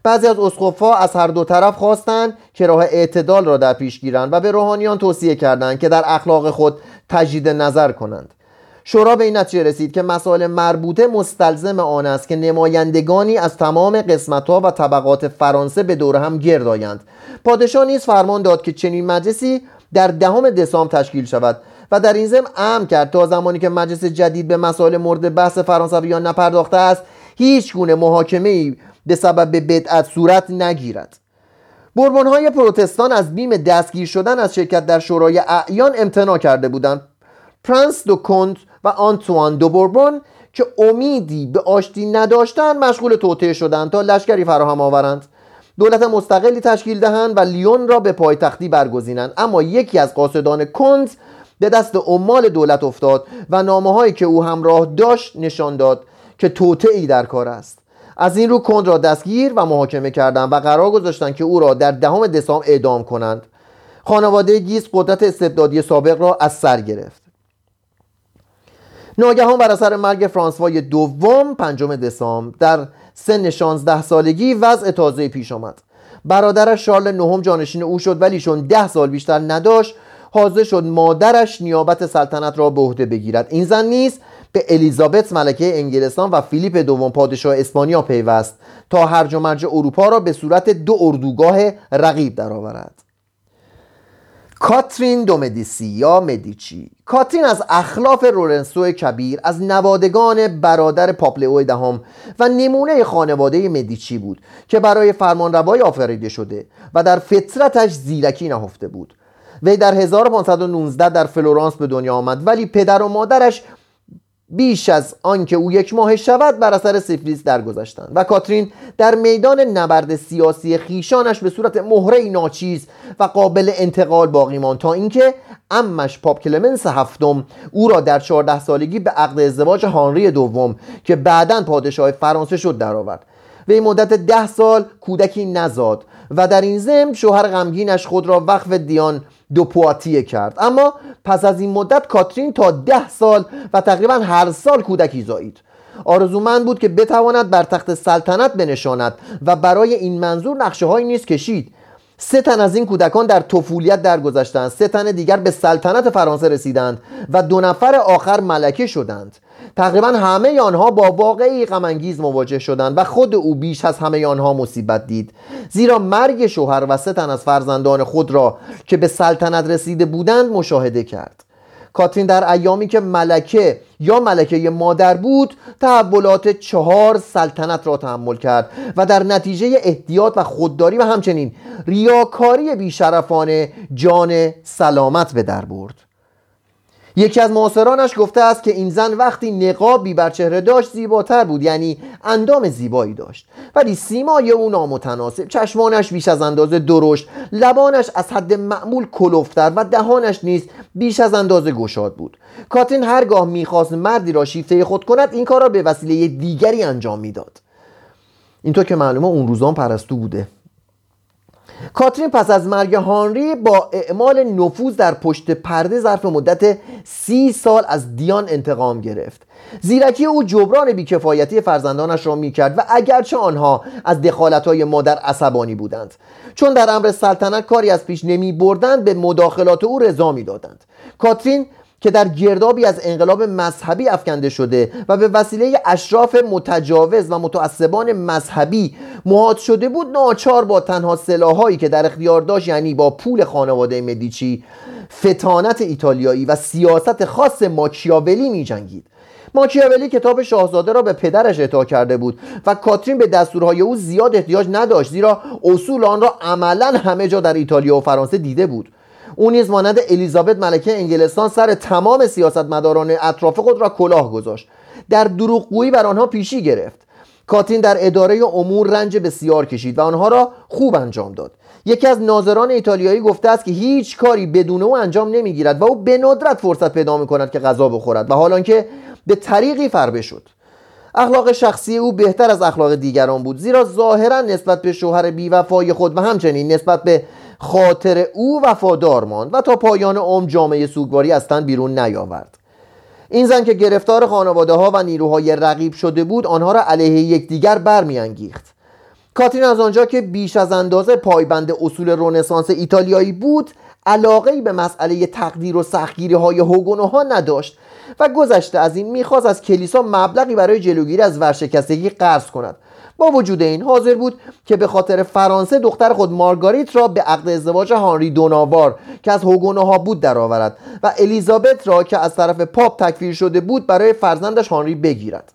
بعضی از اسقفها از هر دو طرف خواستند که راه اعتدال را در پیش گیرند و به روحانیان توصیه کردند که در اخلاق خود تجدید نظر کنند. شورا به این نتیجه رسید که مسائل مربوطه مستلزم آن است که نمایندگانی از تمام قسمتها و طبقات فرانسه به دور هم گرد آیند. پادشاه نیز فرمان داد که چنین مجلسی در دهم دسامبر تشکیل شود و در این ضمن امر کرد تا زمانی که مجلس جدید به مسائل مورد بحث فرانسویان نپرداخته است هیچ گونه محاکمه ای به سبب بدعت صورت نگیرد. بربون های پروتستان از بیم دستگیر شدن از شرکت در شورای اعیان امتناع کرده بودند. پرنس دو کنت و آنتوان دو بوربون که امیدی به آشتی نداشتند مشغول توطعه شدند تا لشکری فراهم آورند. دولت مستقلی تشکیل دهند و لیون را به پایتختی برگزینند. اما یکی از قاصدان کنت به دست عمال دولت افتاد و نامه هایی که او همراه داشت نشان داد که توطعی در کار است. از این رو کند را دستگیر و محاکمه کردند و قرار گذاشتند که او را در دهم دسامبر اعدام کنند. خانواده گیز قدرت استبدادی سابق را از سر گرفت. ناگهان بر اثر مرگ فرانسوای دوم پنجم دسامبر در سن 16 سالگی وضع تازه پیش آمد. برادرش شارل نهم جانشین او شد ولی چون ده سال بیشتر نداشت حاضر شد مادرش نیابت سلطنت را به عهده بگیرد. این زن نیز به الیزابت ملکه انگلستان و فیلیپ دوم پادشاه اسپانیا پیوست تا هرج و مرج اروپا را به صورت دو اردوگاه رقیب درآورد. کاترین دو مدیسی یا مدیچی. کاترین از اخلاف لورنسو کبیر از نوادگان برادر پاپ لئو دهم و نمونه خانواده مدیچی بود که برای فرمانروایی آفریده شده و در فطرتش زیرکی نهفته بود. وی در 1519 در فلورانس به دنیا آمد ولی پدر و مادرش پیش از آنکه او یک ماهه شود بر اثر سفلیس درگذشتند. و کاترین در میدان نبرد سیاسی خیشانش به صورت مهره ناچیز و قابل انتقال باقی ماند تا اینکه امش پاپ کلمنس هفتم او را در 14 سالگی به عقد ازدواج هانری دوم که بعدا پادشاه فرانسه شد درآورد. وی مدت ده سال کودکی نزاد و در این ضمن شوهر غمگینش خود را وقف دیان دو پواتیه کرد. اما پس از این مدت کاترین تا ده سال و تقریبا هر سال کودکی زایید. آرزومند بود که بتواند بر تخت سلطنت بنشاند و برای این منظور نقشه های نیز کشید. سه تن از این کودکان در طفولیت درگذشتند. سه تن دیگر به سلطنت فرانسه رسیدند و دو نفر آخر ملکه شدند. تقریبا همه آنها با واقعی غمانگیز مواجه شدند و خود او بیش از همه آنها مصیبت دید. زیرا مرگ شوهر و سه تن از فرزندان خود را که به سلطنت رسیده بودند مشاهده کرد. کاترین در ایامی که ملکه یا ملکه مادر بود تحولات چهار سلطنت را تحمل کرد و در نتیجه احتیاط و خودداری و همچنین ریاکاری بیشرفانه جان سلامت به در برد. یکی از معاصرانش گفته است که این زن وقتی نقابی بر چهره داشت زیباتر بود یعنی اندام زیبایی داشت. ولی سیمای او نامتناسب چشمانش بیش از اندازه درشت لبانش از حد معمول کلفتر و دهانش نیز بیش از اندازه گشاد بود. کاترین هرگاه می‌خواست مردی را شیفته خود کند این کار را به وسیله دیگری انجام می‌داد. اینطور که معلومه اون روزان پرستو بوده. کاترین پس از مرگ هانری با اعمال نفوذ در پشت پرده ظرف مدت سی سال از دیان انتقام گرفت. زیرکی او جبران بیکفایتی فرزندانش را می‌کرد و اگرچه آنها از دخالتهای مادر عصبانی بودند. چون در امر سلطنت کاری از پیش نمی بردند به مداخلات او رضا می‌دادند. کاترین که در گردابی از انقلاب مذهبی افکنده شده و به وسیله اشراف متجاوز و متعصبان مذهبی محاط شده بود ناچار با تنها سلاحایی که در اختیار داشت یعنی با پول خانواده مدیچی فتانت ایتالیایی و سیاست خاص ماکیاولی می جنگید ماکیاولی کتاب شاهزاده را به پدرش اعطا کرده بود و کاترین به دستورهای او زیاد احتیاج نداشت زیرا اصول آن را عملا همه جا در ایتالیا و فرانسه دیده بود. او نیز مانند الیزابت ملکه انگلستان سر تمام سیاستمداران اطراف خود را کلاه گذاشت. در دروغگویی بر آنها پیشی گرفت. کاتین در اداره امور رنج بسیار کشید و آنها را خوب انجام داد. یکی از ناظران ایتالیایی گفته است که هیچ کاری بدون او انجام نمی‌گیرد و او به ندرت فرصت پیدا می کند که غذا بخورد و حالا که به طریقی فربه شد. اخلاق شخصی او بهتر از اخلاق دیگران بود زیرا ظاهرا نسبت به شوهر بیوفای خود و همچنین نسبت به خاطر او وفادار ماند و تا پایان عمر جامعه سوگواری از تن بیرون نیاورد. این زن که گرفتار خانواده ها و نیروهای رقیب شده بود آنها را علیه یکدیگر برمیانگیخت. کاترین از آنجا که بیش از اندازه پایبند اصول رونسانس ایتالیایی بود علاقه به مسئله تقدیر و سختگیری های ها نداشت و گذشته از این می‌خواست از کلیسا مبلغی برای جلوگیری از ورشکستگی قرض کند. با وجود این حاضر بود که به خاطر فرانسه دختر خود مارگاریت را به عقد ازدواج هانری دوناوار که از ها بود درآورد و الیزابت را که از طرف پاپ تکفیر شده بود برای فرزندش هانری بگیرد.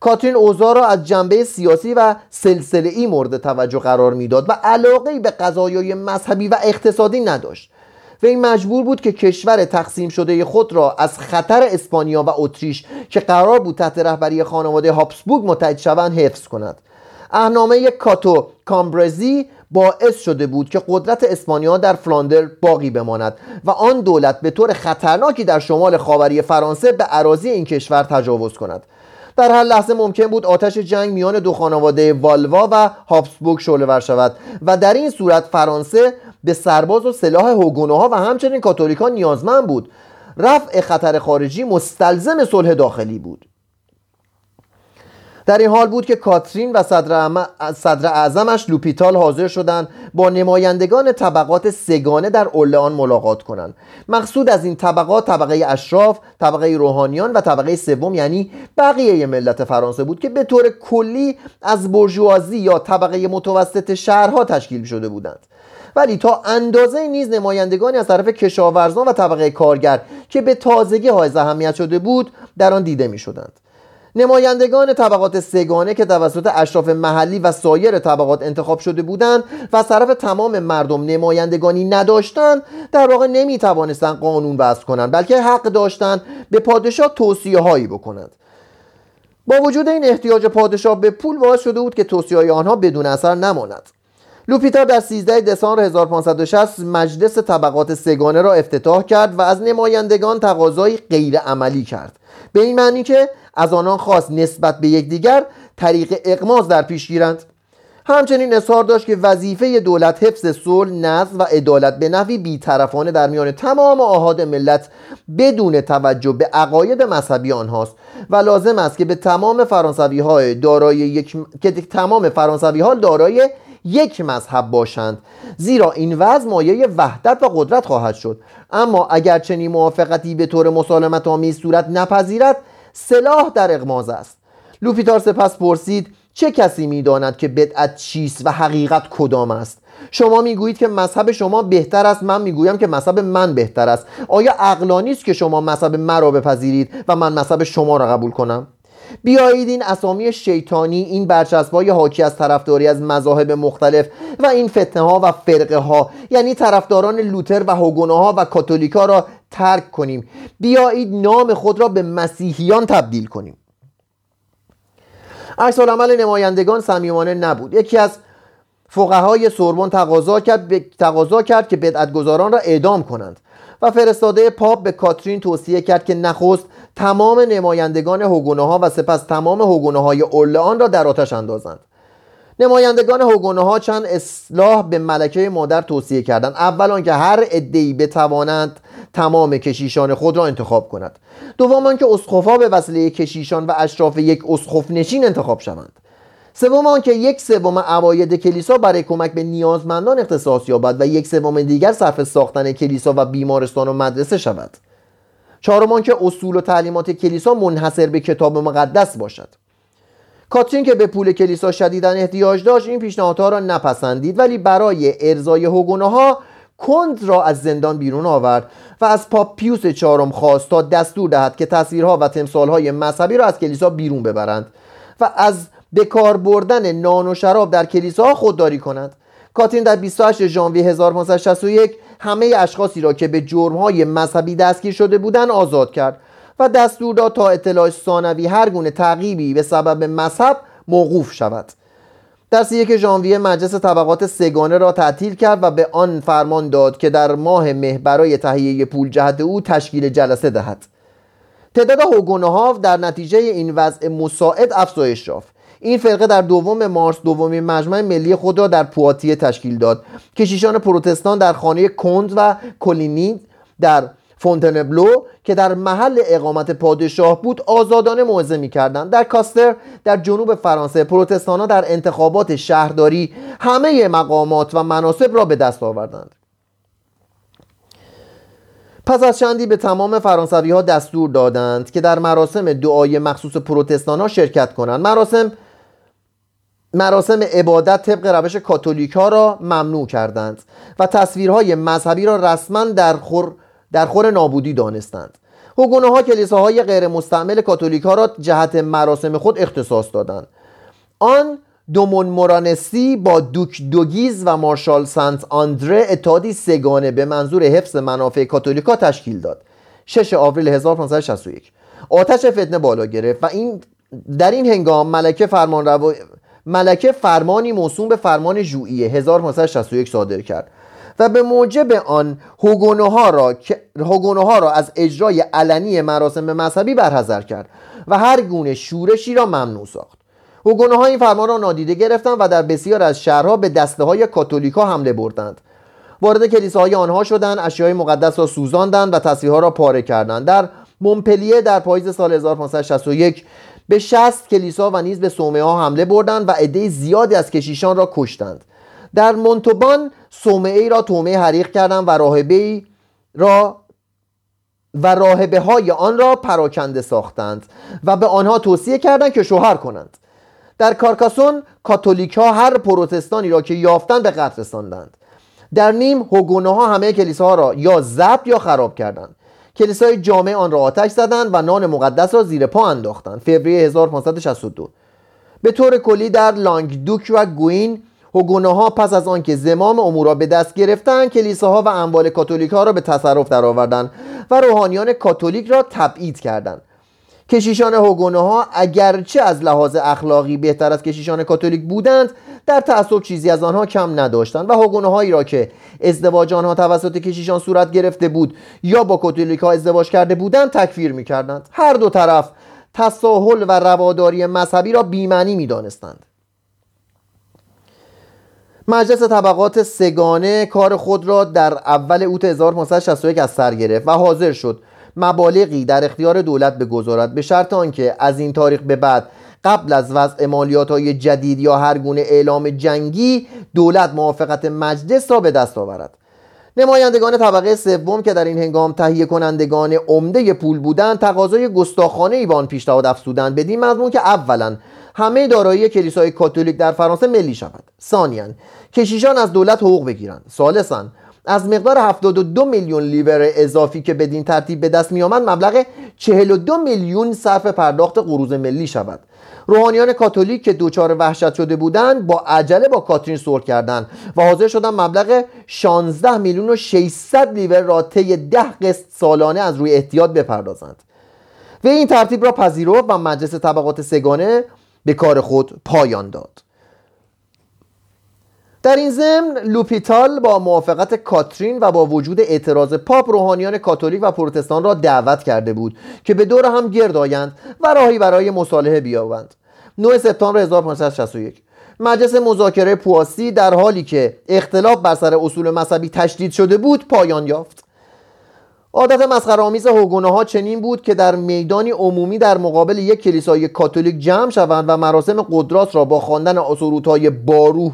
کاترین اوزا را از جنبه سیاسی و سلسله ای مورد توجه قرار می‌داد و علاقه به قضایای مذهبی و اقتصادی نداشت. و این مجبور بود که کشور تقسیم شده خود را از خطر اسپانیا و اتریش که قرار بود تحت رهبری خانواده هابسبورگ متحد شوند حفظ کند. اهنامه کاتو کامبرزی باعث شده بود که قدرت اسپانیا در فلاندر باقی بماند و آن دولت به طور خطرناکی در شمال خاوری فرانسه به عراضی این کشور تجاوز کند. در هر لحظه ممکن بود آتش جنگ میان دو خانواده والوا و هابسبورگ شعله شود و در این صورت فرانسه به سرباز و سلاح هوگونوها و همچنین کاتولیکان نیازمند بود. رفع خطر خارجی مستلزم صلح داخلی بود. در این حال بود که کاترین و صدر, اعظمش لوپیتال حاضر شدند با نمایندگان طبقات سگانه در اورلئان ملاقات کنند. مقصود از این طبقات طبقه اشراف طبقه روحانیان و طبقه سوم یعنی بقیه ملت فرانسه بود که به طور کلی از برجوازی یا طبقه متوسط شهرها تشکیل شده بودند. ولی تا اندازه نیز نمایندگانی از طرف کشاورزان و طبقه کارگر که به تازگی های اهمیت شده بود در آن دیده می شدند نمایندگان طبقات سگانه که توسط اشراف محلی و سایر طبقات انتخاب شده بودند و از طرف تمام مردم نمایندگانی نداشتند در واقع نمی توانستند قانون وضع کنند بلکه حق داشتند به پادشاه توصیه هایی بکنند. با وجود این احتیاج پادشاه به پول باعث شده بود که توصیه آنها بدون اثر نماند. لوپیتر در 13 دسامبر 1560 مجلس طبقات سگانه را افتتاح کرد و از نمایندگان تقاضایی غیر عملی کرد. به این معنی که از آنان خواست نسبت به یکدیگر طریق اقماز در پیش گیرند. همچنین اظهار داشت که وظیفه دولت حفظ صلح نظم و عدالت به نحوی بیطرفانه در میان تمام آهاد ملت بدون توجه به عقاید مذهبی آنهاست و لازم است که به تمام فرانسوی های دارای یک که تمام فرانسوی ها دارای یک مذهب باشند. زیرا این وضع مایه وحدت و قدرت خواهد شد. اما اگر چنین موافقتی به طور مسالمت آمیز صورت نپذیرد سلاح در اغماز است. لوفیتار سپس پرسید چه کسی می‌داند که بدعت چیست و حقیقت کدام است؟ شما می‌گویید که مذهب شما بهتر است من می‌گویم که مذهب من بهتر است. آیا عقلانی است که شما مذهب مرا بپذیرید و من مذهب شما را قبول کنم؟ بیایید این اسامی شیطانی این برچسبای حاکی از طرفداری از مذاهب مختلف و این فتنه ها و فرقه ها یعنی طرفداران لوتر و هوگونه ها و کاتولیکا را ترک کنیم. بیایید نام خود را به مسیحیان تبدیل کنیم. عکس عمل نمایندگان صمیمانه نبود. یکی از فقهای سوربن تقاضا کرد, تقاضا کرد که بدعتگذاران را اعدام کنند و فرستاده پاپ به کاترین توصیه کرد که نخست تمام نمایندگان هوگونه ها و سپس تمام هوگونه های اورلئان را در آتش اندازند. نمایندگان هوگونه ها چند اصلاح به ملکه مادر توصیه کردند. اول آنکه هر عدهای بتوانند تمام کشیشان خود را انتخاب کند دوم آنکه اسقفها به وسیله کشیشان و اشراف یک اسقف نشین انتخاب شوند. سوم آنکه یک سوم عواید کلیسا برای کمک به نیازمندان اختصاص یابد و یک سوم دیگر صرف ساختن کلیسا و بیمارستان و مدرسه شود. چهارم آنکه اصول و تعلیمات کلیسا منحصر به کتاب مقدس باشد. کاترین که به پول کلیسا شدیدن احتیاج داشت این پیشنهادها را نپسندید ولی برای ارزای حقونه ها کند را از زندان بیرون آورد و از پاپ پیوس چهارم خواست تا دستور دهد که تصویرها و تمثالهای مذهبی را از کلیسا بیرون ببرند و از به بردن نان و شراب در کلیساها خودداری کنند کاترین در 28 ژانویه 1561 همه اشخاصی را که به جرمهای مذهبی دستگیر شده بودند آزاد کرد و دستور داد تا اطلاع ثانوی هر گونه تعقیبی به سبب مذهب موقوف شود. در یک ژانویه مجلس طبقات سگانه را تعطیل کرد و به آن فرمان داد که در ماه مه برای تهیه پول جهت او تشکیل جلسه دهد. تعداد ها در نتیجه این وضع مساعد افزایش یافت. این فرقه در دوم مارس دومین مجمع ملی خود را در پواتیه تشکیل داد کشیشان پروتستان در خانه کند و کلینی در فونتنبلو که در محل اقامت پادشاه بود آزادانه موعظه می‌کردند. در کاستر در جنوب فرانسه پروتستانها در انتخابات شهرداری همه مقامات و مناسب را به دست آوردند. پس از چندی به تمام فرانسوی ها دستور دادند که در مراسم دعای مخصوص پروتستان ها شرکت کنند. مراسم مراسم عبادت طبق روش کاتولیک ها را ممنوع کردند و تصویرهای مذهبی را رسما در خور, در خور نابودی دانستند. حقونه ها کلیساهای غیر مستعمل کاتولیک را جهت مراسم خود اختصاص دادند. آن دومون مورانسی با دوک دوگیز و مارشال سنت آندره اتحادی سگانه به منظور حفظ منافع کاتولیکا تشکیل داد. 6 آوریل 1561 آتش فتنه بالا گرفت و این در این هنگام ملکه فرمان رو... ملکه فرمانی موسوم به فرمان ژوئیه 1561 صادر کرد و به موجب آن هوگونه ها را, را از اجرای علنی مراسم مذهبی برحضر کرد و هر گونه شورشی را ممنوع ساخت. هوگونه ها این فرمان را نادیده گرفتند و در بسیار از شهرها به دسته های کاتولیکا حمله بردند. وارد کلیساهای آنها شدند اشیای مقدس را سوزاندند و تصویرها را پاره کردند. در مونپلیه در پاییز سال 1561 به 60 کلیسا و نیز به صومعه ها حمله بردند و عده زیادی از کشیشان را کشتند. در مونتوبان صومعه را تومه حریق کردند و راهبه را و راهبه های آن را پراکنده ساختند و به آنها توصیه کردند که شوهر کنند. در کارکاسون کاتولیک ها هر پروتستانی را که یافتند به قتل رساندند. در نیم هوگونه ها همه کلیساها را یا ضبط یا خراب کردند. کلیسای جامع آن را آتش زدند و نان مقدس را زیر پا انداختند. فوریه 1562 به طور کلی در دوک و گوین هوگونه ها پس از آنکه زمام امور را به دست گرفتند کلیساها و اموال کاتولیک ها را به تصرف درآوردند و روحانیان کاتولیک را تبعید کردند. کشیشان هوگونه ها اگرچه از لحاظ اخلاقی بهتر از کشیشان کاتولیک بودند در تعصب چیزی از آنها کم نداشتند و هوگونه هایی را که ازدواج آنها توسط کشیشان صورت گرفته بود یا با کاتولیک ها ازدواج کرده بودند تکفیر می‌کردند. هر دو طرف تساهل و رواداری مذهبی را بیمعنی می‌دانستند. مجلس طبقات سگانه کار خود را در اول اوت 1561 از سر گرفت و حاضر شد مبالغی در اختیار دولت بگذارد به شرط آنکه از این تاریخ به بعد قبل از وضع مالیات های جدید یا هر گونه اعلام جنگی دولت موافقت مجلس را به دست آورد. نمایندگان طبقه سوم که در این هنگام تهیه کنندگان عمده پول بودند تقاضای گستاخانه ای به آن پیشنهاد افزودند بدین مضمون که اولا همه دارایی کلیسای کاتولیک در فرانسه ملی شود ثانیا کشیشان از دولت حقوق بگیرند. ثالثا از مقدار 72 میلیون لیور اضافی که بدین ترتیب به دست می آمد مبلغ 42 میلیون صرف پرداخت قروض ملی شود. روحانیان کاتولیک که دچار وحشت شده بودند با عجله با کاترین صلح کردند و حاضر شدند مبلغ 16 میلیون و 600 لیور را طی 10 قسط سالانه از روی احتیاط بپردازند. و این ترتیب را پذیرفت و مجلس طبقات سه‌گانه به کار خود پایان داد. در این ضمن لوپیتال با موافقت کاترین و با وجود اعتراض پاپ روحانیان کاتولیک و پروتستان را دعوت کرده بود که به دور هم گرد آیند و راهی برای مصالحه بیابند. 9 سپتامبر 1561 مجلس مذاکره پواسی در حالی که اختلاف بر سر اصول مذهبی تشدید شده بود پایان یافت. عادت مسخره‌آمیز هوگونه ها چنین بود که در میدانی عمومی در مقابل یک کلیسای کاتولیک جمع شوند و مراسم قدرات را با خواندن های باروح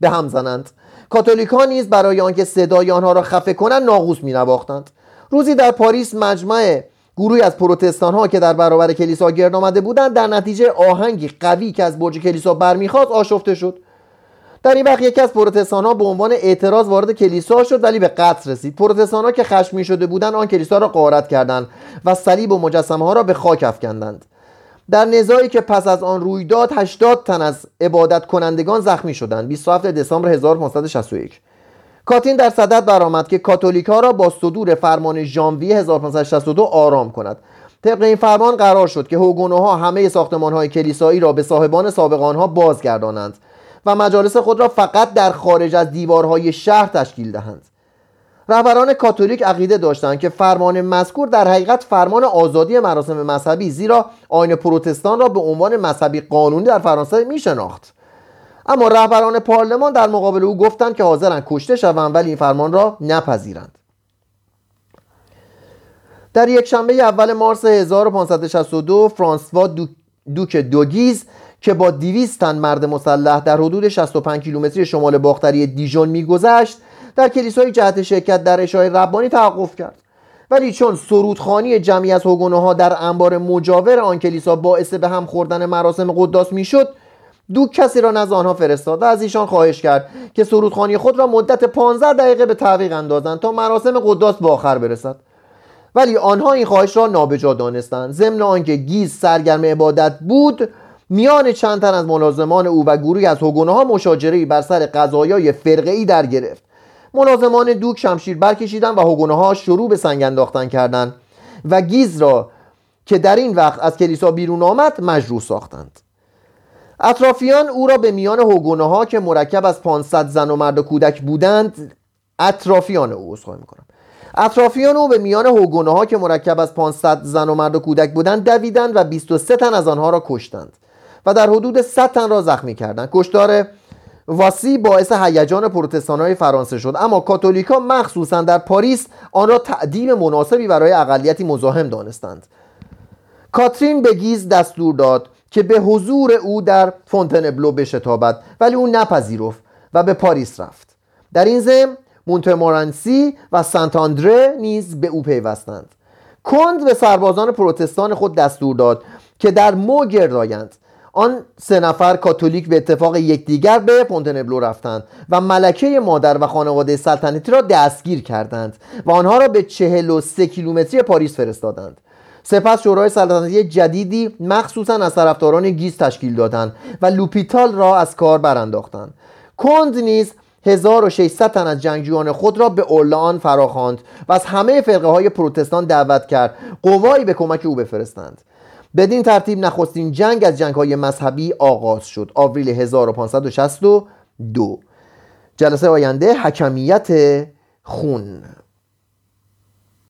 به هم زنند. کاتولیک ها نیز برای آنکه صدای آنها را خفه کنند ناقوس می نواختند روزی در پاریس مجمع گروهی از پروتستان ها که در برابر کلیسا گرد آمده بودند در نتیجه آهنگی قوی که از برج کلیسا برمیخواست آشفته شد. در این وقت یکی از پروتستان ها به عنوان اعتراض وارد کلیسا شد ولی به قتل رسید. پروتستان ها که خشمی شده بودند آن کلیسا را غارت کردند و صلیب و مجسمه ها را به خاک افکندند. در نزاعی که پس از آن روی داد 80 تن از عبادت کنندگان زخمی شدند. 27 دسامبر 1561 کاتین در صدد برآمد که کاتولیک ها را با صدور فرمان ژانویه 1562 آرام کند. طبق این فرمان قرار شد که هوگونو ها همه ساختمان های کلیسایی را به صاحبان سابق آنها بازگردانند و مجالس خود را فقط در خارج از دیوارهای شهر تشکیل دهند. رهبران کاتولیک عقیده داشتند که فرمان مذکور در حقیقت فرمان آزادی مراسم مذهبی زیرا آین پروتستان را به عنوان مذهبی قانونی در فرانسه می شناخت اما رهبران پارلمان در مقابل او گفتند که حاضرند کشته شوند ولی این فرمان را نپذیرند. در یک شنبه اول مارس 1562 فرانسوا دوک دوگیز که با 200 تن مرد مسلح در حدود 65 کیلومتری شمال باختری دیژون میگذشت در کلیسای جهت شرکت در اشای ربانی توقف کرد. ولی چون سرودخانی جمعی از هگونه ها در انبار مجاور آن کلیسا باعث به هم خوردن مراسم قداس می‌شد دو کسی را نزد آنها فرستاد و از ایشان خواهش کرد که سرودخانی خود را مدت 15 دقیقه به تعویق اندازند تا مراسم قداس به آخر برسد. ولی آنها این خواهش را نابجا دانستند. ضمن آنکه گیز سرگرم عبادت بود میان چند تن از ملازمان او و گروهی از هگونه ها مشاجره بر سر قضایای فرقه در گرفت. ملازمان دوک شمشیر برکشیدن و هگونه ها شروع به سنگ انداختن کردند و گیز را که در این وقت از کلیسا بیرون آمد مجروح ساختند. اطرافیان او را به میان هگونه ها که مرکب از 500 زن و مرد و کودک بودند اطرافیان او اصخایی می‌کنم. اطرافیان او به میان هگونه ها که مرکب از 500 زن و مرد و کودک بودند دویدند و 23 تن از آنها را کشتند و در حدود 100 تن را زخمی کردند. کشتار واسی باعث هیجان پروتستان های فرانسه شد. اما کاتولیکا مخصوصا در پاریس آن را تعدیم مناسبی برای اقلیتی مزاحم دانستند. کاترین به گیز دستور داد که به حضور او در فونتنبلو بشتابد ولی او نپذیرفت و به پاریس رفت. در این ضمن مونتمورانسی و سنت آندره نیز به او پیوستند. کند به سربازان پروتستان خود دستور داد که در مو گردایند آن سه نفر کاتولیک به اتفاق یکدیگر به پونتنبلو رفتند و ملکه مادر و خانواده سلطنتی را دستگیر کردند و آنها را به چهل و سه کیلومتری پاریس فرستادند. سپس شورای سلطنتی جدیدی مخصوصا از طرفداران گیز تشکیل دادند و لوپیتال را از کار برانداختند. کنده نیز 1600 تن از جنگجویان خود را به اورلان فراخواند و از همه فرقه های پروتستان دعوت کرد قوایی به کمک او بفرستند. بدین ترتیب نخستین جنگ از جنگ های مذهبی آغاز شد. آوریل 1562 جلسه آینده حکمیت خون.